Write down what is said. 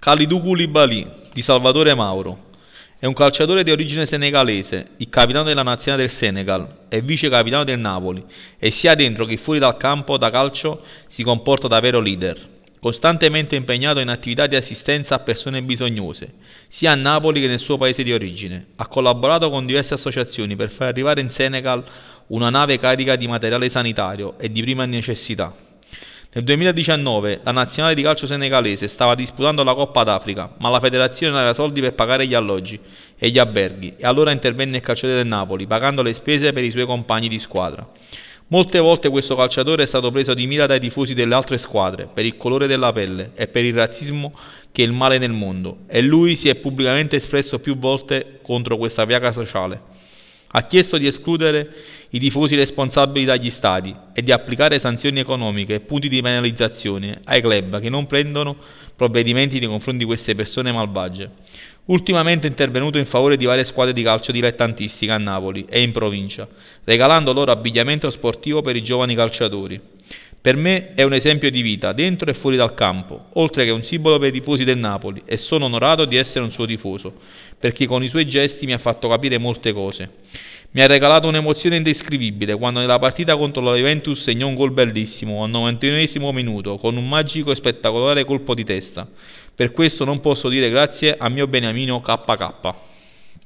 Khalidou Koulibaly di Salvatore Mauro è un calciatore di origine senegalese, il capitano della nazionale del Senegal e vice capitano del Napoli e sia dentro che fuori dal campo da calcio si comporta da vero leader, costantemente impegnato in attività di assistenza a persone bisognose, sia a Napoli che nel suo paese di origine. Ha collaborato con diverse associazioni per far arrivare in Senegal una nave carica di materiale sanitario e di prima necessità. Nel 2019 la nazionale di calcio senegalese stava disputando la Coppa d'Africa, ma la federazione non aveva soldi per pagare gli alloggi e gli alberghi e allora intervenne il calciatore del Napoli, pagando le spese per i suoi compagni di squadra. Molte volte questo calciatore è stato preso di mira dai tifosi delle altre squadre per il colore della pelle e per il razzismo che è il male nel mondo e lui si è pubblicamente espresso più volte contro questa piaga sociale. Ha chiesto di escludere i tifosi responsabili dagli stadi e di applicare sanzioni economiche e punti di penalizzazione ai club che non prendono provvedimenti nei confronti di queste persone malvagie. Ultimamente è intervenuto in favore di varie squadre di calcio dilettantistiche a Napoli e in provincia, regalando loro abbigliamento sportivo per i giovani calciatori. Per me è un esempio di vita, dentro e fuori dal campo, oltre che un simbolo per i tifosi del Napoli e sono onorato di essere un suo tifoso, perché con i suoi gesti mi ha fatto capire molte cose. Mi ha regalato un'emozione indescrivibile quando nella partita contro la Juventus segnò un gol bellissimo al 91 minuto con un magico e spettacolare colpo di testa. Per questo non posso dire grazie a mio beniamino KK.